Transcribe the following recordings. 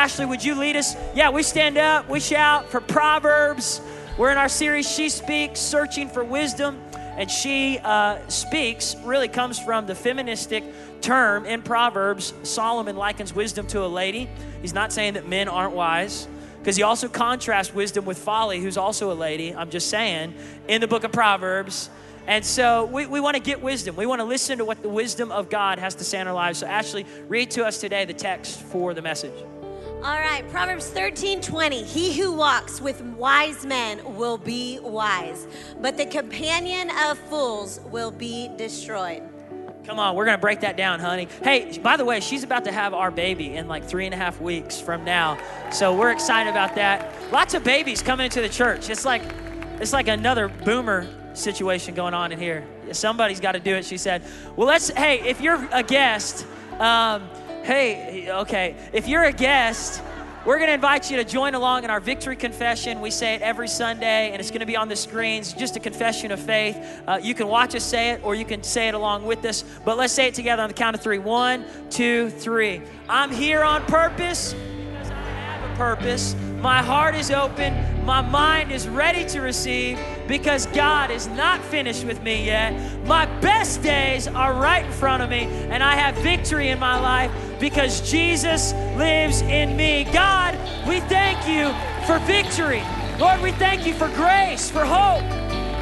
Ashley, would you lead us? Yeah, we stand up, we shout for Proverbs. We're in our series, She Speaks, Searching for Wisdom. And she uh, speaks really comes from the feministic term in Proverbs. Solomon likens wisdom to a lady. He's not saying that men aren't wise, because he also contrasts wisdom with folly, who's also a lady. I'm just saying, in the book of Proverbs. And so we, we want to get wisdom. We want to listen to what the wisdom of God has to say in our lives. So, Ashley, read to us today the text for the message. All right, Proverbs 13 20. He who walks with wise men will be wise, but the companion of fools will be destroyed. Come on, we're gonna break that down, honey. Hey, by the way, she's about to have our baby in like three and a half weeks from now. So we're excited about that. Lots of babies coming into the church. It's like it's like another boomer situation going on in here. Somebody's got to do it, she said. Well, let's, hey, if you're a guest, um, hey, okay, if you're a guest, we're going to invite you to join along in our victory confession. We say it every Sunday, and it's going to be on the screens, just a confession of faith. Uh, you can watch us say it, or you can say it along with us. But let's say it together on the count of three: one, two, three. I'm here on purpose because I have a purpose. My heart is open. My mind is ready to receive because God is not finished with me yet. My best days are right in front of me, and I have victory in my life because Jesus lives in me. God, we thank you for victory. Lord, we thank you for grace, for hope.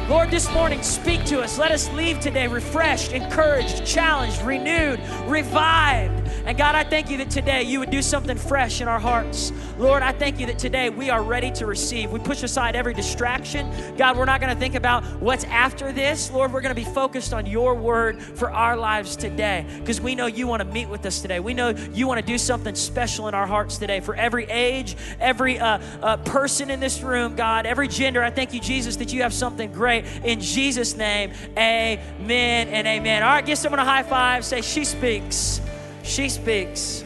Lord, this morning, speak to us. Let us leave today refreshed, encouraged, challenged, renewed, revived. And God, I thank you that today you would do something fresh in our hearts. Lord, I thank you that today we are ready to receive. We push aside every distraction. God, we're not going to think about what's after this. Lord, we're going to be focused on your word for our lives today because we know you want to meet with us today. We know you want to do something special in our hearts today for every age, every uh, uh, person in this room, God, every gender. I thank you, Jesus, that you have something great. In Jesus' name, amen and amen. All right, give someone a high five. Say, She speaks. She speaks.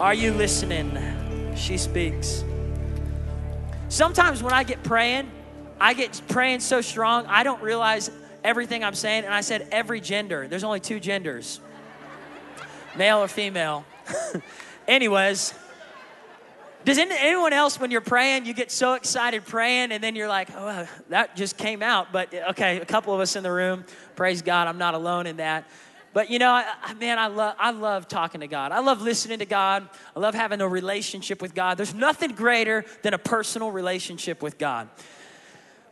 Are you listening? She speaks. Sometimes when I get praying, I get praying so strong, I don't realize everything I'm saying. And I said every gender. There's only two genders male or female. Anyways, does anyone else, when you're praying, you get so excited praying and then you're like, oh, that just came out? But okay, a couple of us in the room, praise God, I'm not alone in that. But you know, I, man, I love, I love talking to God. I love listening to God. I love having a relationship with God. There's nothing greater than a personal relationship with God.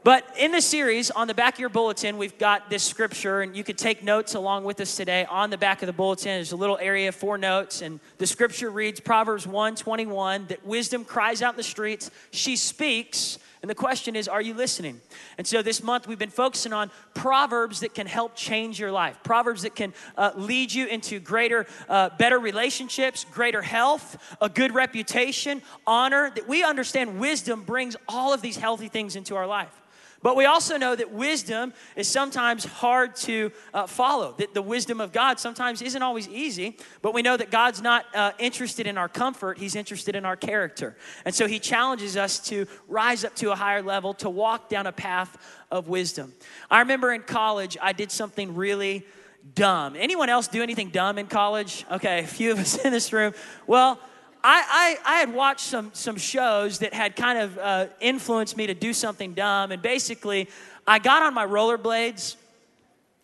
But in this series, on the back of your bulletin, we've got this scripture, and you could take notes along with us today. On the back of the bulletin, there's a little area for notes, and the scripture reads Proverbs 1 21 that wisdom cries out in the streets, she speaks, and the question is, are you listening? And so this month we've been focusing on proverbs that can help change your life, proverbs that can uh, lead you into greater, uh, better relationships, greater health, a good reputation, honor. That we understand wisdom brings all of these healthy things into our life. But we also know that wisdom is sometimes hard to uh, follow, that the wisdom of God sometimes isn't always easy, but we know that God's not uh, interested in our comfort, He's interested in our character. And so He challenges us to rise up to a higher level, to walk down a path of wisdom. I remember in college, I did something really dumb. Anyone else do anything dumb in college? Okay, a few of us in this room. Well, I, I, I, had watched some, some shows that had kind of uh, influenced me to do something dumb. And basically, I got on my rollerblades.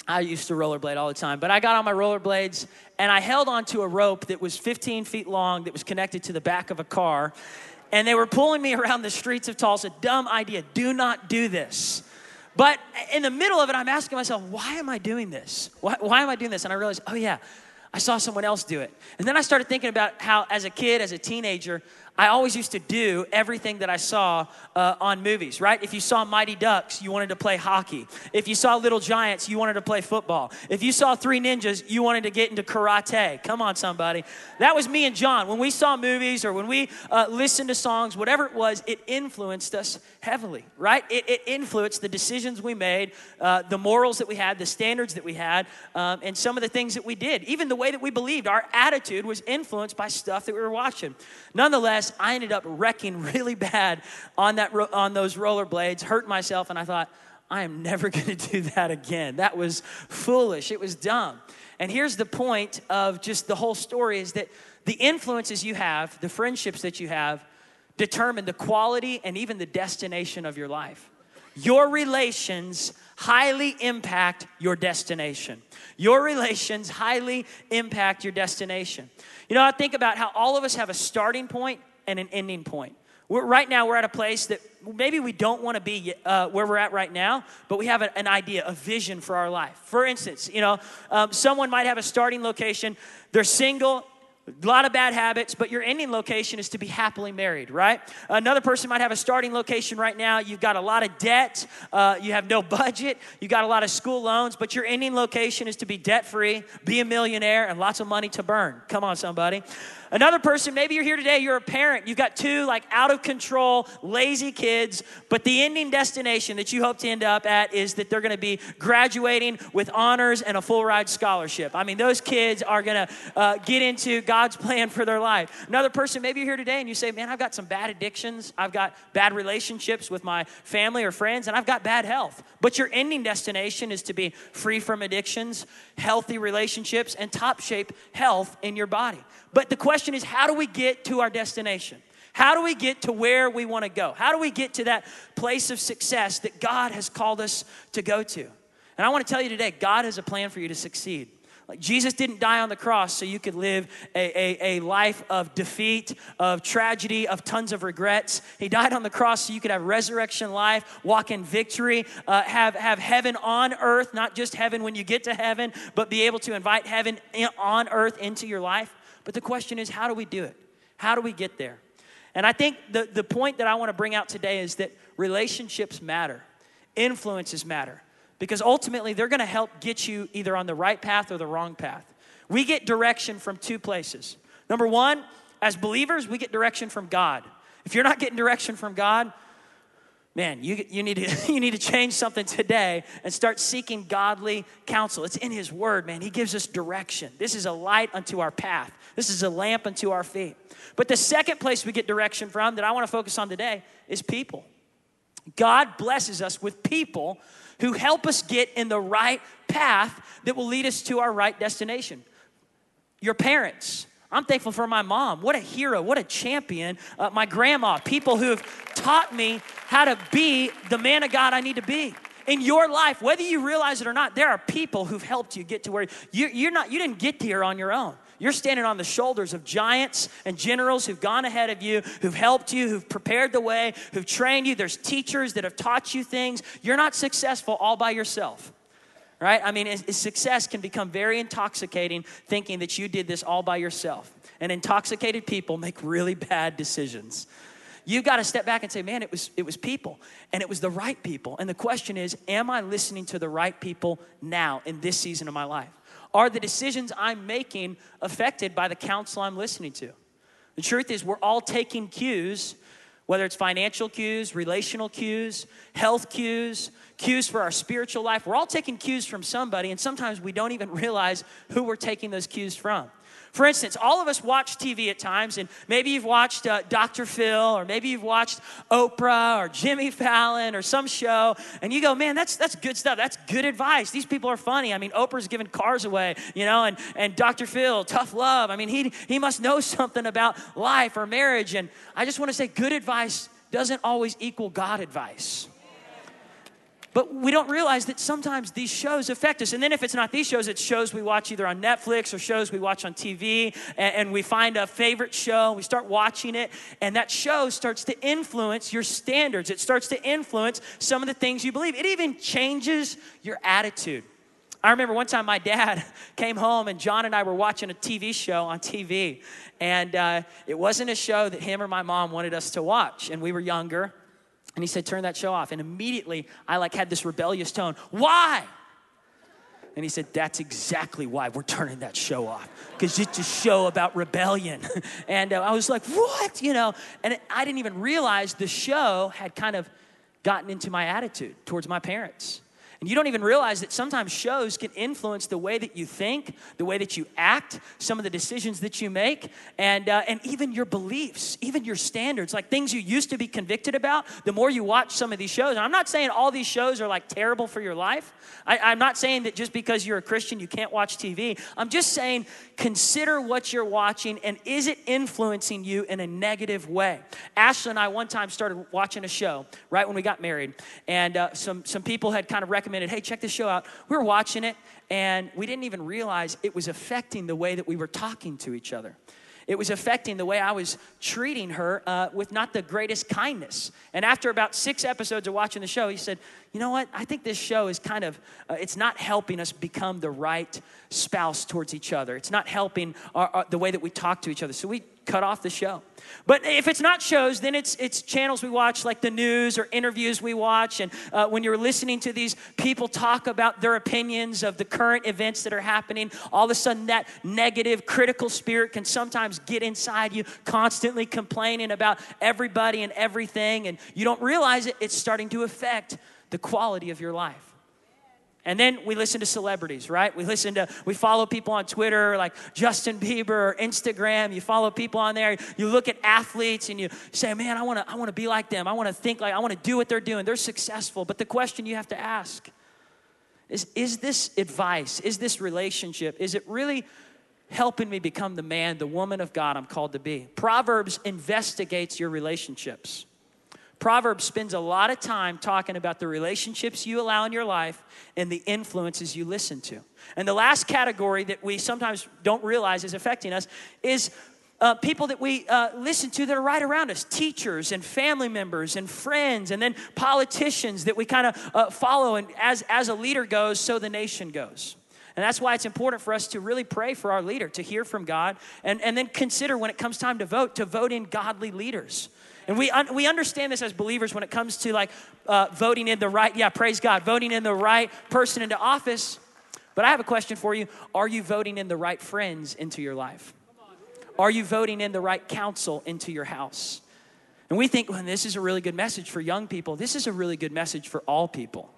I used to rollerblade all the time, but I got on my rollerblades and I held onto a rope that was 15 feet long that was connected to the back of a car. And they were pulling me around the streets of Tulsa. Dumb idea. Do not do this. But in the middle of it, I'm asking myself, why am I doing this? Why, why am I doing this? And I realized, oh, yeah, I saw someone else do it. And then I started thinking about how, as a kid, as a teenager, I always used to do everything that I saw uh, on movies, right? If you saw Mighty Ducks, you wanted to play hockey. If you saw Little Giants, you wanted to play football. If you saw Three Ninjas, you wanted to get into karate. Come on, somebody. That was me and John. When we saw movies or when we uh, listened to songs, whatever it was, it influenced us heavily, right? It, it influenced the decisions we made, uh, the morals that we had, the standards that we had, um, and some of the things that we did. Even the way that we believed, our attitude was influenced by stuff that we were watching. Nonetheless, I ended up wrecking really bad on, that, on those rollerblades, hurt myself, and I thought, I am never going to do that again. That was foolish. It was dumb. And here's the point of just the whole story is that The influences you have, the friendships that you have, determine the quality and even the destination of your life. Your relations highly impact your destination. Your relations highly impact your destination. You know, I think about how all of us have a starting point and an ending point. We're, right now, we're at a place that maybe we don't want to be uh, where we're at right now, but we have a, an idea, a vision for our life. For instance, you know, um, someone might have a starting location, they're single, a lot of bad habits, but your ending location is to be happily married, right? Another person might have a starting location right now. You've got a lot of debt, uh, you have no budget, you got a lot of school loans, but your ending location is to be debt free, be a millionaire, and lots of money to burn. Come on, somebody. Another person, maybe you're here today, you're a parent, you've got two like out of control, lazy kids, but the ending destination that you hope to end up at is that they're gonna be graduating with honors and a full ride scholarship. I mean, those kids are gonna uh, get into God's plan for their life. Another person, maybe you're here today and you say, Man, I've got some bad addictions, I've got bad relationships with my family or friends, and I've got bad health. But your ending destination is to be free from addictions, healthy relationships, and top shape health in your body. But the question is, how do we get to our destination? How do we get to where we want to go? How do we get to that place of success that God has called us to go to? And I want to tell you today, God has a plan for you to succeed. Like Jesus didn't die on the cross so you could live a, a, a, life of defeat, of tragedy, of tons of regrets. He died on the cross so you could have resurrection life, walk in victory, uh, have, have heaven on earth, not just heaven when you get to heaven, but be able to invite heaven in, on earth into your life. But the question is, how do we do it? How do we get there? And I think the, the point that I want to bring out today is that relationships matter, influences matter, because ultimately they're going to help get you either on the right path or the wrong path. We get direction from two places. Number one, as believers, we get direction from God. If you're not getting direction from God, man, you, you, need to, you need to change something today and start seeking godly counsel. It's in His Word, man. He gives us direction. This is a light unto our path, this is a lamp unto our feet. But the second place we get direction from that I want to focus on today is people. God blesses us with people who help us get in the right path that will lead us to our right destination. Your parents, I'm thankful for my mom. What a hero, what a champion. Uh, my grandma, people who have taught me how to be the man of God I need to be. In your life, whether you realize it or not, there are people who've helped you get to where you, you're not, you didn't get here on your own. You're standing on the shoulders of giants and generals who've gone ahead of you, who've helped you, who've prepared the way, who've trained you. There's teachers that have taught you things. You're not successful all by yourself right? I mean, success can become very intoxicating thinking that you did this all by yourself. And intoxicated people make really bad decisions. You've got to step back and say, man, it was, it was people, and it was the right people. And the question is, am I listening to the right people now in this season of my life? Are the decisions I'm making affected by the counsel I'm listening to? The truth is, we're all taking cues whether it's financial cues, relational cues, health cues, cues for our spiritual life. We're all taking cues from somebody, and sometimes we don't even realize who we're taking those cues from. For instance, all of us watch TV at times, and maybe you've watched uh, Dr. Phil, or maybe you've watched Oprah or Jimmy Fallon or some show, and you go, man, that's, that's good stuff. That's good advice. These people are funny. I mean, Oprah's giving cars away, you know, and, and Dr. Phil, tough love. I mean, he, he must know something about life or marriage. And I just want to say, good advice doesn't always equal God advice. But we don't realize that sometimes these shows affect us. And then if it's not these shows, it's shows we watch either on Netflix or shows we watch on TV. And, and, we find a favorite show, we start watching it, and that show starts to influence your standards. It starts to influence some of the things you believe. It even changes your attitude. I remember one time my dad came home and John and I were watching a TV show on TV. And uh, it wasn't a show that him or my mom wanted us to watch. And we were younger. And he said, Turn that show off. And immediately I like had this rebellious tone. Why? And he said, That's exactly why we're turning that show off. Because it's a show about rebellion. and uh, I was like, What? You know, and I didn't even realize the show had kind of gotten into my attitude towards my parents. And you don't even realize that sometimes shows can influence the way that you think, the way that you act, some of the decisions that you make, and, uh, and even your beliefs, even your standards, like things you used to be convicted about. The more you watch some of these shows, and I'm not saying all these shows are like terrible for your life. I, I'm not saying that just because you're a Christian you can't watch TV. I'm just saying consider what you're watching and is it influencing you in a negative way. Ashley and I one time started watching a show right when we got married, and uh, some, some people had kind of recommended recommended, hey, check this show out. We were watching it, and we didn't even realize it was affecting the way that we were talking to each other. It was affecting the way I was treating her uh, with not the greatest kindness. And after about six episodes of watching the show, he said, You know what? I think this show is kind of, uh, it's not helping us become the right spouse towards each other. It's not helping our, our, the way that we talk to each other. So we cut off the show. But if it's not shows, then it's, it's channels we watch, like the news or interviews we watch. And uh, when you're listening to these people talk about their opinions of the current events that are happening, all of a sudden that negative, critical spirit can sometimes get inside you, constantly complaining about everybody and everything. And you don't realize it, it's starting to affect the quality of your life. And then we listen to celebrities, right? We listen to, we follow people on Twitter like Justin Bieber or Instagram. You follow people on there. You look at athletes and you say, man, I wanna, I wanna be like them. I wanna think like, I wanna do what they're doing. They're successful. But the question you have to ask is, is this advice, is this relationship, is it really helping me become the man, the woman of God I'm called to be? Proverbs investigates your relationships. Proverbs spends a lot of time talking about the relationships you allow in your life and the influences you listen to. And the last category that we sometimes don't realize is affecting us is uh, people that we uh, listen to that are right around us teachers and family members and friends, and then politicians that we kind of uh, follow. And as, as a leader goes, so the nation goes. And that's why it's important for us to really pray for our leader, to hear from God, and, and then consider when it comes time to vote, to vote in godly leaders. And we, un- we understand this as believers when it comes to like uh, voting in the right, yeah, praise God, voting in the right person into office. But I have a question for you. Are you voting in the right friends into your life? Are you voting in the right counsel into your house? And we think, well, this is a really good message for young people. This is a really good message for all people.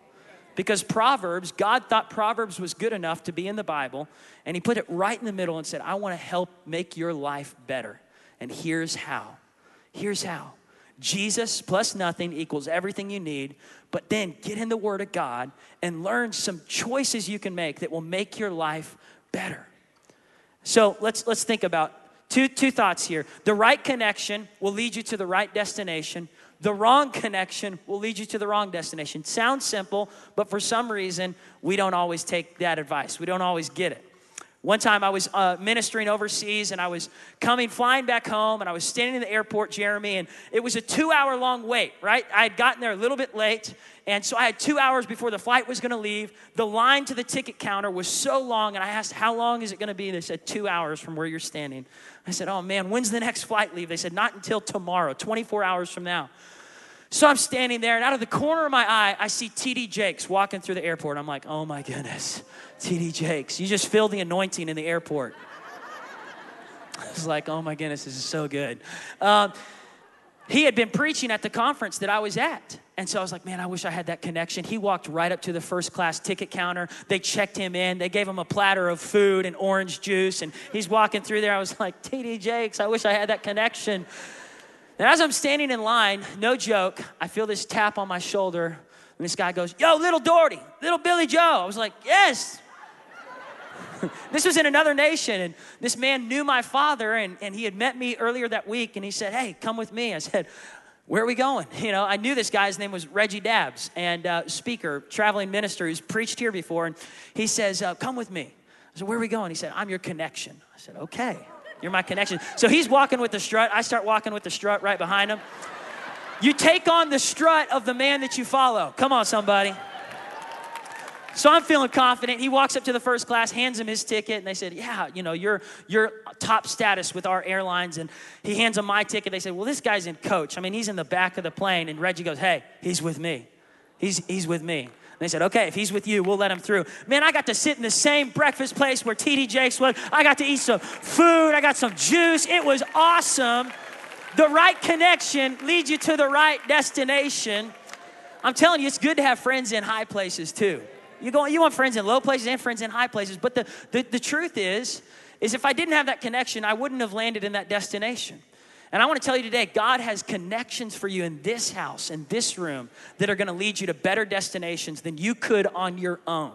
Because Proverbs, God thought Proverbs was good enough to be in the Bible, and He put it right in the middle and said, I want to help make your life better. And here's how. Here's how Jesus plus nothing equals everything you need, but then get in the Word of God and learn some choices you can make that will make your life better. So let's, let's think about two, two thoughts here. The right connection will lead you to the right destination. The wrong connection will lead you to the wrong destination. Sounds simple, but for some reason, we don't always take that advice. We don't always get it. One time I was uh, ministering overseas and I was coming, flying back home, and I was standing in the airport, Jeremy, and it was a two hour long wait, right? I had gotten there a little bit late, and so I had two hours before the flight was gonna leave. The line to the ticket counter was so long, and I asked, How long is it gonna be? They said, Two hours from where you're standing. I said, Oh man, when's the next flight leave? They said, Not until tomorrow, 24 hours from now. So I'm standing there, and out of the corner of my eye, I see TD Jakes walking through the airport. I'm like, oh my goodness, TD Jakes. You just feel the anointing in the airport. I was like, oh my goodness, this is so good. Um, he had been preaching at the conference that I was at. And so I was like, man, I wish I had that connection. He walked right up to the first class ticket counter. They checked him in. They gave him a platter of food and orange juice. And he's walking through there. I was like, TD Jakes, I wish I had that connection. And as I'm standing in line, no joke, I feel this tap on my shoulder. And this guy goes, Yo, little Daugherty, little Billy Joe. I was like, Yes. this was in another nation. And this man knew my father, and, and he had met me earlier that week. And he said, Hey, come with me. I said, where are we going? You know, I knew this guy's name was Reggie Dabbs, and uh, speaker, traveling minister who's preached here before. And he says, uh, Come with me. I said, Where are we going? He said, I'm your connection. I said, Okay. You're my connection. So he's walking with the strut. I start walking with the strut right behind him. You take on the strut of the man that you follow. Come on, somebody. So I'm feeling confident. He walks up to the first class, hands him his ticket, and they said, "Yeah, you know, you're you're top status with our airlines." And he hands him my ticket. They said, "Well, this guy's in coach. I mean, he's in the back of the plane." And Reggie goes, "Hey, he's with me. He's he's with me." They said, okay, if he's with you, we'll let him through. Man, I got to sit in the same breakfast place where TD Jakes was. I got to eat some food. I got some juice. It was awesome. The right connection leads you to the right destination. I'm telling you, it's good to have friends in high places too. You, go, you want friends in low places and friends in high places. But the, the, the truth is, is if I didn't have that connection, I wouldn't have landed in that destination. And I want to tell you today, God has connections for you in this house, in this room, that are going to lead you to better destinations than you could on your own.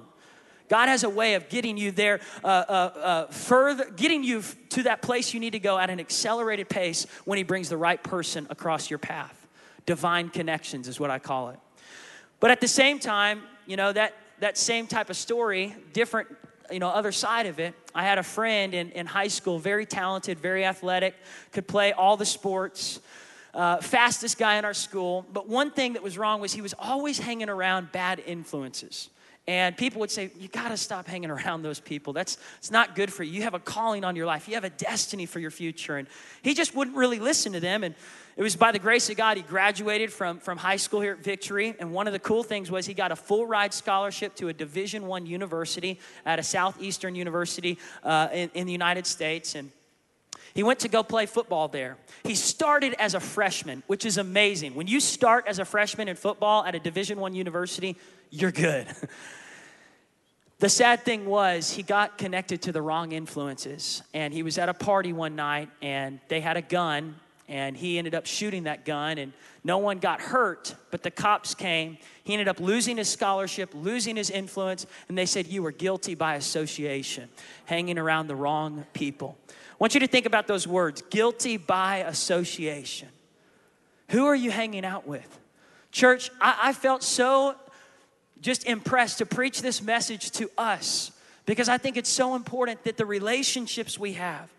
God has a way of getting you there uh, uh, uh, further, getting you to that place you need to go at an accelerated pace when He brings the right person across your path. Divine connections is what I call it. But at the same time, you know, that, that same type of story, different, you know, other side of it. I had a friend in, in high school, very talented, very athletic, could play all the sports. Uh, fastest guy in our school. But one thing that was wrong was he was always hanging around bad influences. And people would say, You got to stop hanging around those people. That's it's not good for you. You have a calling on your life, you have a destiny for your future. And he just wouldn't really listen to them. And it was by the grace of God he graduated from, from high school here at Victory. And one of the cool things was he got a full ride scholarship to a Division One university at a Southeastern university uh, in, in the United States. And he went to go play football there. He started as a freshman, which is amazing. When you start as a freshman in football at a Division 1 university, you're good. The sad thing was, he got connected to the wrong influences. And he was at a party one night, and they had a gun, and he ended up shooting that gun, and no one got hurt, but the cops came. He ended up losing his scholarship, losing his influence, and they said, You were guilty by association, hanging around the wrong people. Want you to think about those words guilty by association. Who are you hanging out with? Church, I, I felt so just impressed to preach this message to us because I think it's so important that the relationships we have,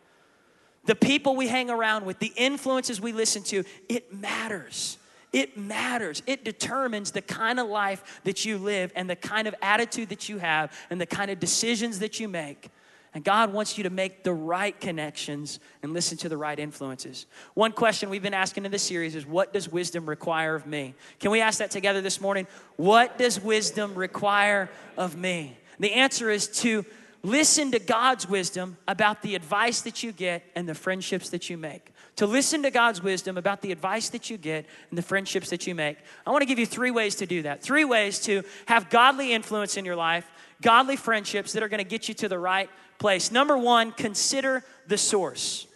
the people we hang around with, the influences we listen to, it matters. It matters. It determines the kind of life that you live and the kind of attitude that you have and the kind of decisions that you make. And God wants you to make the right connections and listen to the right influences. One question we've been asking in this series is what does wisdom require of me? Can we ask that together this morning? What does wisdom require of me? The answer is to listen to God's wisdom about the advice that you get and the friendships that you make. To listen to God's wisdom about the advice that you get and the friendships that you make. I want to give you three ways to do that. Three ways to have godly influence in your life, godly friendships that are going to get you to the right place. Number one, consider the source.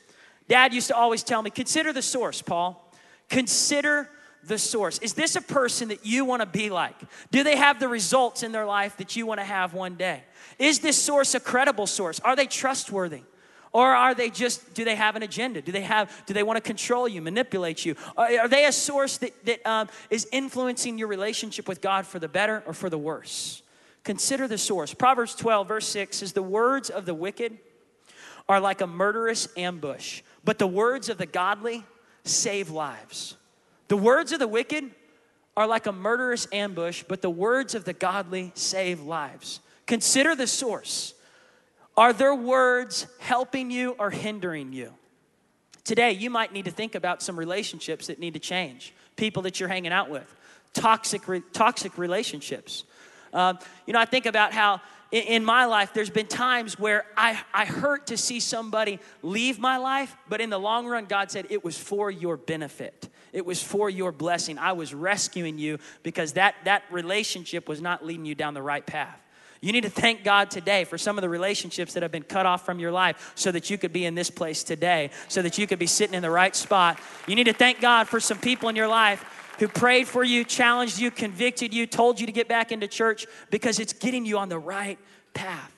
Dad used to always tell me, consider the source, Paul. Consider the source. Is this a person that you want to be like? Do they have the results in their life that you want to have one day? Is this source a credible source? Are they trustworthy? Or are they just, do they have an agenda? Do they have, do they want to control you, manipulate you? Are, are they a source that, that um, is influencing your relationship with God for the better or for the worse? Consider the source. Proverbs 12, verse 6 says, The words of the wicked are like a murderous ambush, but the words of the godly save lives. The words of the wicked are like a murderous ambush, but the words of the godly save lives. Consider the source. Are their words helping you or hindering you? Today, you might need to think about some relationships that need to change, people that you're hanging out with, toxic, toxic relationships. Um, you know, I think about how in, in my life, there's been times where I, I hurt to see somebody leave my life, but in the long run, God said it was for your benefit. It was for your blessing. I was rescuing you because that, that relationship was not leading you down the right path. You need to thank God today for some of the relationships that have been cut off from your life so that you could be in this place today, so that you could be sitting in the right spot. You need to thank God for some people in your life who prayed for you, challenged you, convicted you, told you to get back into church because it's getting you on the right path.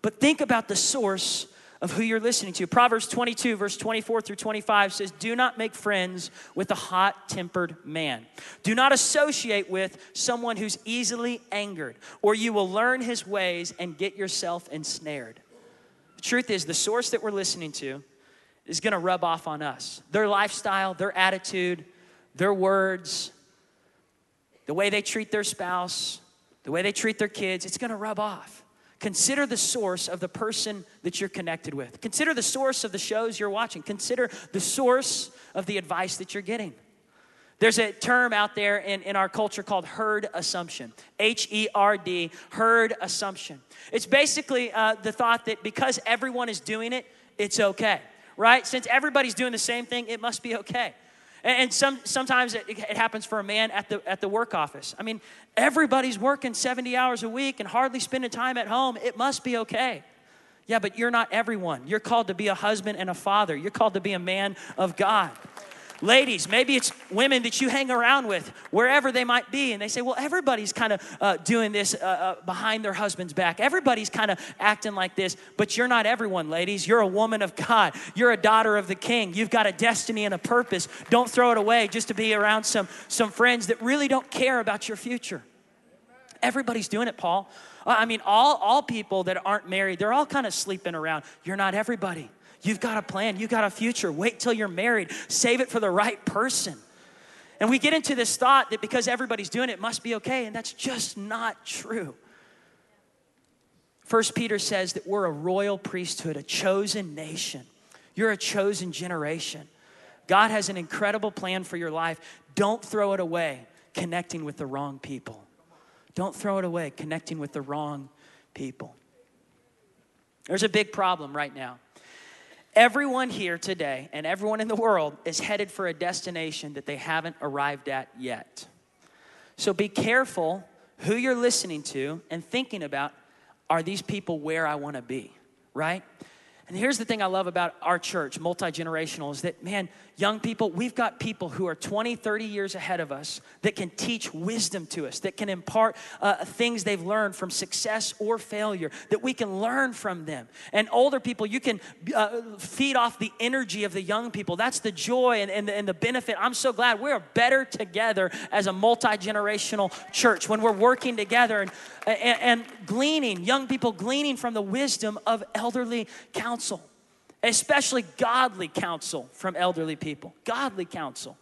But think about the source of who you're listening to. Proverbs 22, verse 24 through 25 says, Do not make friends with a hot tempered man. Do not associate with someone who's easily angered, or you will learn his ways and get yourself ensnared. The truth is, the source that we're listening to is gonna rub off on us. Their lifestyle, their attitude, their words, the way they treat their spouse, the way they treat their kids, it's gonna rub off. Consider the source of the person that you're connected with. Consider the source of the shows you're watching. Consider the source of the advice that you're getting. There's a term out there in, in our culture called herd assumption. H E R D, herd assumption. It's basically uh, the thought that because everyone is doing it, it's okay, right? Since everybody's doing the same thing, it must be okay. And some, sometimes it, it, happens for a man at the, at the work office. I mean, everybody's working 70 hours a week and hardly spending time at home. It must be okay. Yeah, but you're not everyone. You're called to be a husband and a father, you're called to be a man of God. Ladies, maybe it's women that you hang around with, wherever they might be, and they say, Well, everybody's kind of uh, doing this uh, uh, behind their husband's back. Everybody's kind of acting like this, but you're not everyone, ladies. You're a woman of God. You're a daughter of the king. You've got a destiny and a purpose. Don't throw it away just to be around some, some friends that really don't care about your future. Everybody's doing it, Paul. I mean, all, all people that aren't married, they're all kind of sleeping around. You're not everybody. You've got a plan, you've got a future. Wait till you're married, save it for the right person. And we get into this thought that because everybody's doing it, it must be okay, and that's just not true. First Peter says that we're a royal priesthood, a chosen nation. You're a chosen generation. God has an incredible plan for your life. Don't throw it away connecting with the wrong people. Don't throw it away connecting with the wrong people. There's a big problem right now. Everyone here today and everyone in the world is headed for a destination that they haven't arrived at yet. So be careful who you're listening to and thinking about are these people where I want to be, right? And here's the thing I love about our church, multi generational, is that, man, young people, we've got people who are 20, 30 years ahead of us that can teach wisdom to us, that can impart uh, things they've learned from success or failure, that we can learn from them. And older people, you can uh, feed off the energy of the young people. That's the joy and, and, the, and the benefit. I'm so glad we're better together as a multi generational church when we're working together and, and, and gleaning, young people gleaning from the wisdom of elderly counsel, especially godly counsel from elderly people. Godly counsel.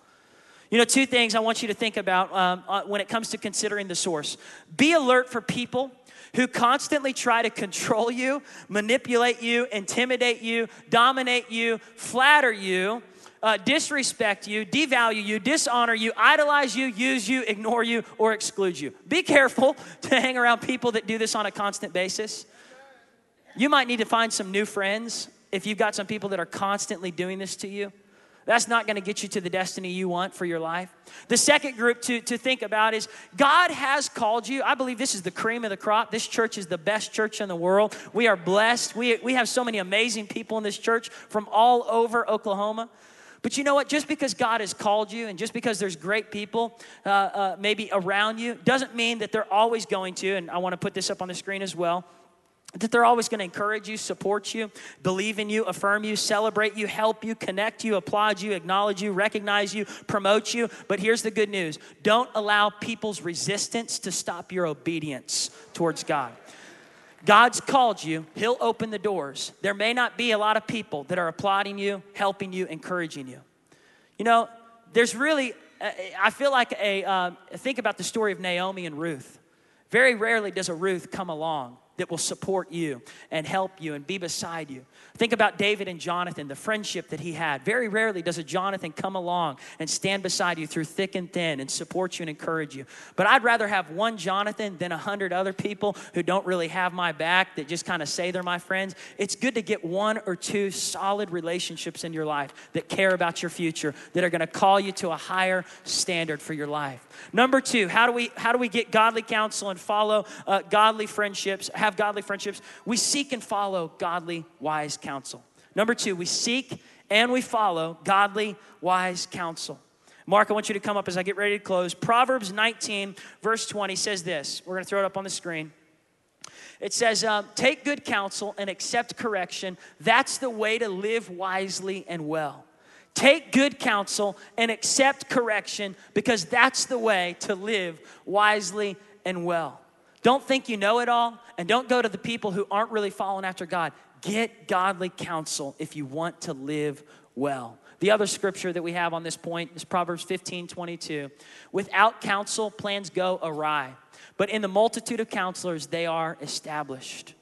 You know, two things I want you to think about um, uh, when it comes to considering the source. Be alert for people who constantly try to control you, manipulate you, intimidate you, dominate you, flatter you, uh, disrespect you, devalue you, dishonor you, idolize you, use you, ignore you, or exclude you. Be careful to hang around people that do this on a constant basis. You might need to find some new friends if you've got some people that are constantly doing this to you. That's not going to get you to the destiny you want for your life. The second group to, to think about is God has called you. I believe this is the cream of the crop. This church is the best church in the world. We are blessed. We, we have so many amazing people in this church from all over Oklahoma. But you know what? Just because God has called you and just because there's great people uh, uh, maybe around you doesn't mean that they're always going to, and I want to put this up on the screen as well, that they're always going to encourage you, support you, believe in you, affirm you, celebrate you, help you, connect you, applaud you, acknowledge you, recognize you, promote you. But here's the good news don't allow people's resistance to stop your obedience towards God. God's called you, He'll open the doors. There may not be a lot of people that are applauding you, helping you, encouraging you. You know, there's really, I feel like a, uh, think about the story of Naomi and Ruth. Very rarely does a Ruth come along that will support you and help you and be beside you. Think about David and Jonathan, the friendship that he had. Very rarely does a Jonathan come along and stand beside you through thick and thin and support you and encourage you. But I'd rather have one Jonathan than a hundred other people who don't really have my back that just kind of say they're my friends. It's good to get one or two solid relationships in your life that care about your future, that are going to call you to a higher standard for your life. Number two, how do we how do we get godly counsel and follow uh, godly friendships? Have godly friendships. We seek and follow godly, wise counsel. Number two, we seek and we follow godly, wise counsel. Mark, I want you to come up as I get ready to close. Proverbs 19, verse 20 says this. We're going to throw it up on the screen. It says, um, Take good counsel and accept correction. That's the way to live wisely and well. Take good counsel and accept correction because that's the way to live wisely and well. Don't think you know it all and don't go to the people who aren't really following after God. Get godly counsel if you want to live well. The other scripture that we have on this point is Proverbs 15 22. Without counsel, plans go awry, but in the multitude of counselors, they are established.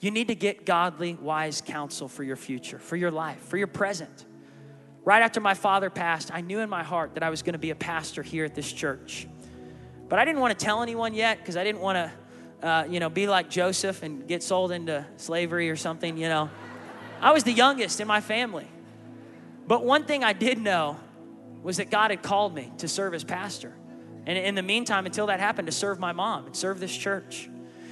You need to get godly, wise counsel for your future, for your life, for your present. Right after my father passed, I knew in my heart that I was going to be a pastor here at this church. But I didn't want to tell anyone yet because I didn't want to, uh, you know, be like Joseph and get sold into slavery or something, you know. I was the youngest in my family. But one thing I did know was that God had called me to serve as pastor. And in the meantime, until that happened, to serve my mom and serve this church.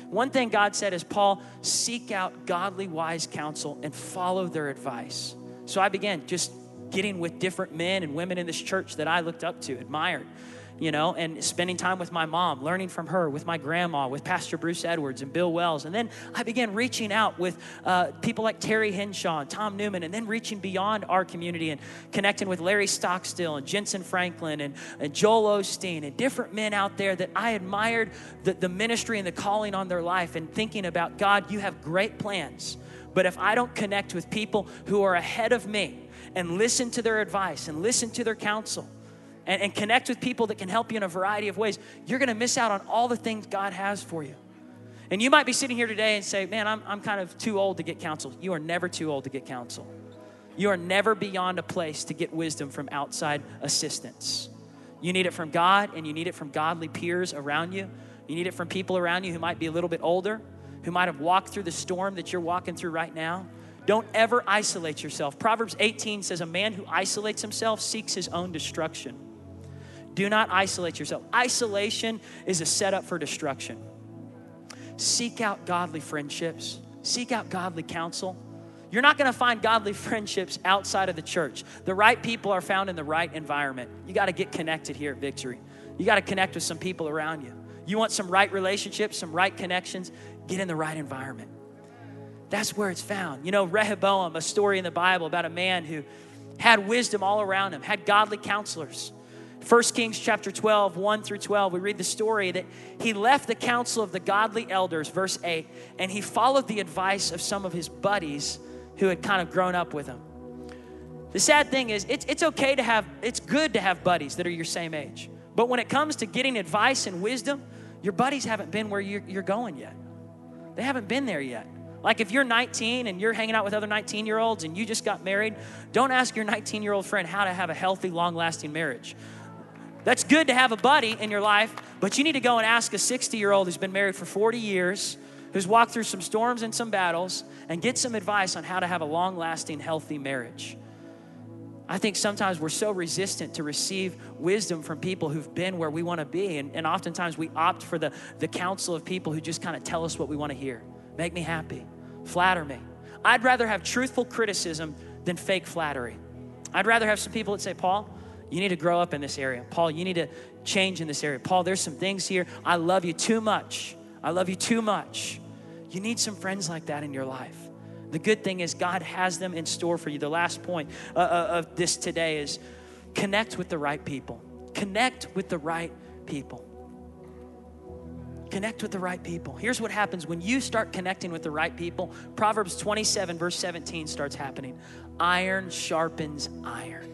One thing God said is, Paul, seek out godly, wise counsel and follow their advice. So I began just getting with different men and women in this church that I looked up to, admired you know, and spending time with my mom, learning from her, with my grandma, with Pastor Bruce Edwards and Bill Wells. And then I began reaching out with uh, people like Terry Henshaw and Tom Newman, and then reaching beyond our community and connecting with Larry Stockstill and Jentezen Franklin and, and Joel Osteen and different men out there that I admired the, the ministry and the calling on their life and thinking about God, you have great plans. But if I don't connect with people who are ahead of me and listen to their advice and listen to their counsel, and, and connect with people that can help you in a variety of ways, you're going to miss out on all the things God has for you. And you might be sitting here today and say, Man, I'm, I'm kind of too old to get counsel. You are never too old to get counsel. You are never beyond a place to get wisdom from outside assistance. You need it from God and you need it from godly peers around you. You need it from people around you who might be a little bit older, who might have walked through the storm that you're walking through right now. Don't ever isolate yourself. Proverbs 18 says, A man who isolates himself seeks his own destruction. Do not isolate yourself. Isolation is a setup for destruction. Seek out godly friendships, seek out godly counsel. You're not going to find godly friendships outside of the church. The right people are found in the right environment. You got to get connected here at Victory. You got to connect with some people around you. You want some right relationships, some right connections, get in the right environment. That's where it's found. You know, Rehoboam, a story in the Bible about a man who had wisdom all around him, had godly counselors. 1 Kings chapter 12, 1 through 12, we read the story that he left the council of the godly elders, verse 8, and he followed the advice of some of his buddies who had kind of grown up with him. The sad thing is, it's, it's okay to have, it's good to have buddies that are your same age. But when it comes to getting advice and wisdom, your buddies haven't been where you're, you're going yet. They haven't been there yet. Like if you're 19 and you're hanging out with other 19 year olds and you just got married, don't ask your 19 year old friend how to have a healthy, long lasting marriage. That's good to have a buddy in your life, but you need to go and ask a 60 year old who's been married for 40 years, who's walked through some storms and some battles, and get some advice on how to have a long lasting, healthy marriage. I think sometimes we're so resistant to receive wisdom from people who've been where we want to be. And, and oftentimes we opt for the, the counsel of people who just kind of tell us what we want to hear. Make me happy, flatter me. I'd rather have truthful criticism than fake flattery. I'd rather have some people that say, Paul, you need to grow up in this area. Paul, you need to change in this area. Paul, there's some things here. I love you too much. I love you too much. You need some friends like that in your life. The good thing is, God has them in store for you. The last point uh, uh, of this today is connect with the right people. Connect with the right people. Connect with the right people. Here's what happens when you start connecting with the right people. Proverbs 27, verse 17 starts happening. Iron sharpens iron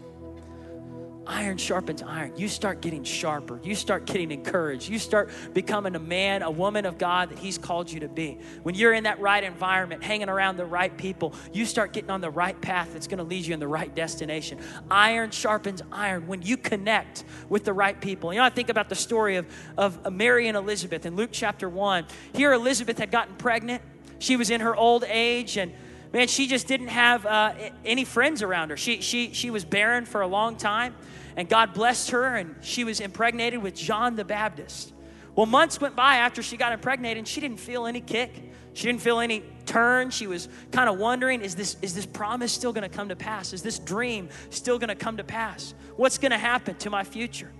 iron sharpens iron. You start getting sharper. You start getting encouraged. You start becoming a man, a woman of God that He's called you to be. When you're in that right environment, hanging around the right people, you start getting on the right path that's going to lead you in the right destination. Iron sharpens iron when you connect with the right people. You know, I think about the story of, of Mary and Elizabeth in Luke chapter 1. Here, Elizabeth had gotten pregnant. She was in her old age and man, she just didn't have uh, any friends around her. She, she, she was barren for a long time and God blessed her, and she was impregnated with John the Baptist. Well, months went by after she got impregnated, and she didn't feel any kick. She didn't feel any turn. She was kind of wondering is this, is this promise still going to come to pass? Is this dream still going to come to pass? What's going to happen to my future?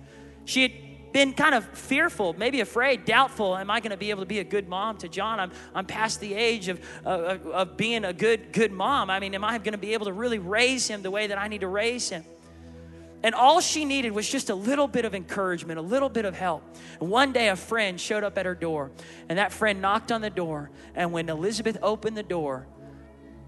She had been kind of fearful, maybe afraid, doubtful. Am I going to be able to be a good mom to John? I'm, I'm past the age of, uh, of being a good, good mom. I mean, am I going to be able to really raise him the way that I need to raise him? And all she needed was just a little bit of encouragement, a little bit of help. And one day, a friend showed up at her door, and that friend knocked on the door. And when Elizabeth opened the door,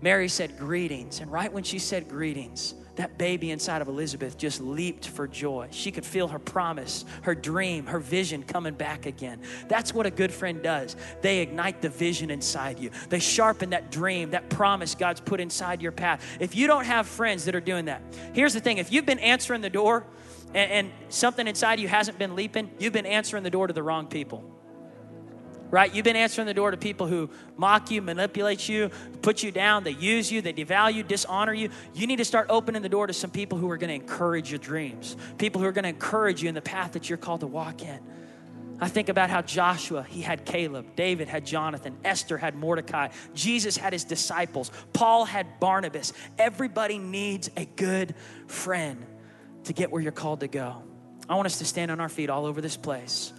Mary said, Greetings. And right when she said greetings, that baby inside of Elizabeth just leaped for joy. She could feel her promise, her dream, her vision coming back again. That's what a good friend does. They ignite the vision inside you, they sharpen that dream, that promise God's put inside your path. If you don't have friends that are doing that, here's the thing if you've been answering the door and, and something inside you hasn't been leaping, you've been answering the door to the wrong people. Right? You've been answering the door to people who mock you, manipulate you, put you down, they use you, they devalue, dishonor you. You need to start opening the door to some people who are going to encourage your dreams, people who are going to encourage you in the path that you're called to walk in. I think about how Joshua, he had Caleb, David had Jonathan, Esther had Mordecai, Jesus had his disciples, Paul had Barnabas. Everybody needs a good friend to get where you're called to go. I want us to stand on our feet all over this place.